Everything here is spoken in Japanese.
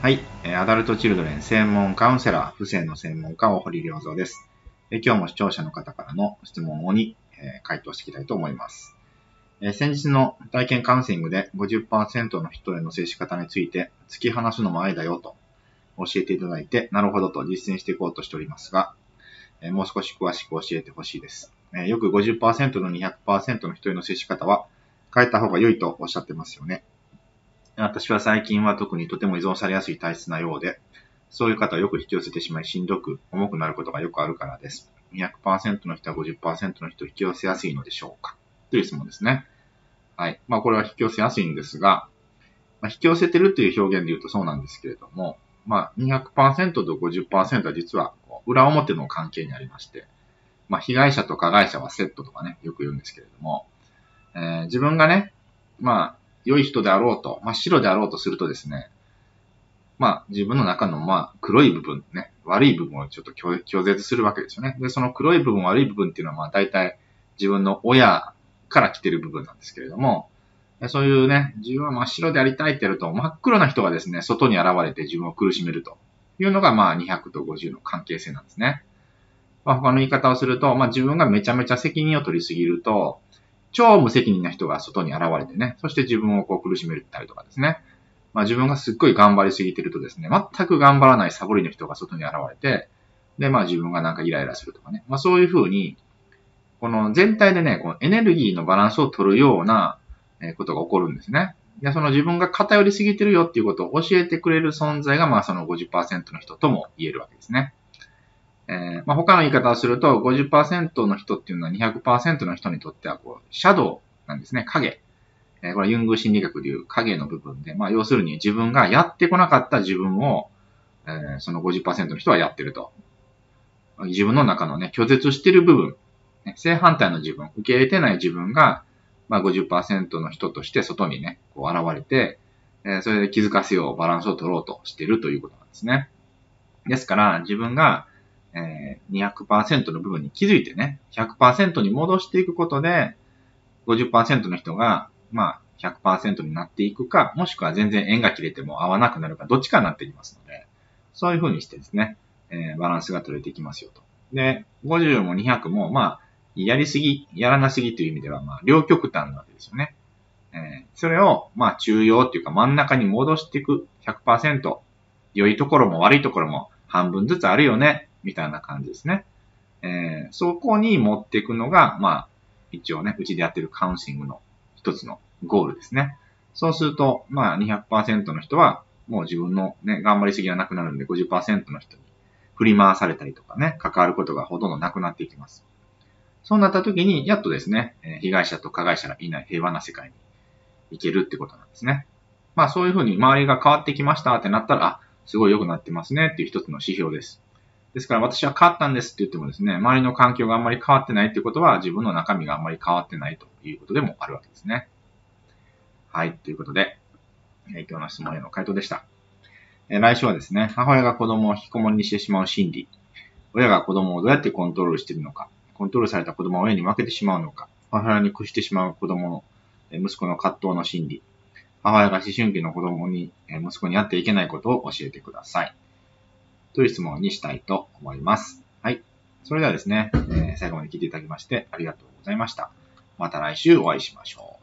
はい。アダルトチルドレン専門カウンセラー、不正の専門家、大堀良三です。今日も視聴者の方からの質問をに回答していきたいと思います。先日の体験カウンセリングで50%の人への接し方について突き放すのも愛だよと教えていただいて、なるほどと実践していこうとしておりますが、もう少し詳しく教えてほしいです。よく50%の200%の人への接し方は変えた方が良いとおっしゃってますよね。私は最近は特にとても依存されやすい体質なようで、そういう方はよく引き寄せてしまいしんどく重くなることがよくあるからです。200%の人は50%の人を引き寄せやすいのでしょうかという質問ですね。はい。まあこれは引き寄せやすいんですが、まあ、引き寄せてるという表現で言うとそうなんですけれども、まあ200%と50%は実は裏表の関係にありまして、まあ被害者と加害者はセットとかね、よく言うんですけれども、えー、自分がね、まあ良い人であろうと、真っ白であろうとするとですね、まあ、自分の中の、まあ、黒い部分ね、悪い部分をちょっと拒絶するわけですよね。で、その黒い部分、悪い部分っていうのは、まあ、大体自分の親から来てる部分なんですけれども、そういうね、自分は真っ白でありたいってやると、真っ黒な人がですね、外に現れて自分を苦しめるというのが、まあ、200と50の関係性なんですね。まあ、他の言い方をすると、まあ、自分がめちゃめちゃ責任を取りすぎると、超無責任な人が外に現れてね、そして自分をこう苦しめたりとかですね。まあ自分がすっごい頑張りすぎてるとですね、全く頑張らないサボりの人が外に現れて、で、まあ自分がなんかイライラするとかね。まあそういうふうに、この全体でね、このエネルギーのバランスを取るようなことが起こるんですね。で、その自分が偏りすぎてるよっていうことを教えてくれる存在が、まあその50%の人とも言えるわけですね。えー、まあ、他の言い方をすると、50%の人っていうのは200%の人にとっては、こう、シャドウなんですね、影。えー、これユング心理学でいう影の部分で、まあ、要するに自分がやってこなかった自分を、えー、その50%の人はやってると。自分の中のね、拒絶してる部分、ね、正反対の自分、受け入れてない自分が、まあ50%の人として外にね、こう現れて、えー、それで気づかせよう、バランスを取ろうとしてるということなんですね。ですから、自分がえー、200%の部分に気づいてね、100%に戻していくことで、50%の人が、まあ、100%になっていくか、もしくは全然縁が切れても合わなくなるか、どっちかになっていきますので、そういう風にしてですね、えー、バランスが取れていきますよと。で、50も200も、まあ、やりすぎ、やらなすぎという意味では、まあ、両極端なわけですよね。えー、それを、まあ、中庸っていうか真ん中に戻していく100%、良いところも悪いところも半分ずつあるよね。みたいな感じですね。えー、そこに持っていくのが、まあ、一応ね、うちでやってるカウンシングの一つのゴールですね。そうすると、まあ200%の人は、もう自分のね、頑張りすぎがなくなるんで50%の人に振り回されたりとかね、関わることがほとんどなくなっていきます。そうなった時に、やっとですね、被害者と加害者がいない平和な世界に行けるってことなんですね。まあそういうふうに周りが変わってきましたってなったら、あ、すごい良くなってますねっていう一つの指標です。ですから私は変わったんですって言ってもですね、周りの環境があんまり変わってないってことは自分の中身があんまり変わってないということでもあるわけですね。はい。ということで、え今日の質問への回答でした。え来週はですね、母親が子供を引きこもりにしてしまう心理、親が子供をどうやってコントロールしているのか、コントロールされた子供は親に負けてしまうのか、母親に屈してしまう子供の、息子の葛藤の心理、母親が思春期の子供に、息子にやっていけないことを教えてください。という質問にしたいと思います。はい。それではですね、えー、最後まで聞いていただきましてありがとうございました。また来週お会いしましょう。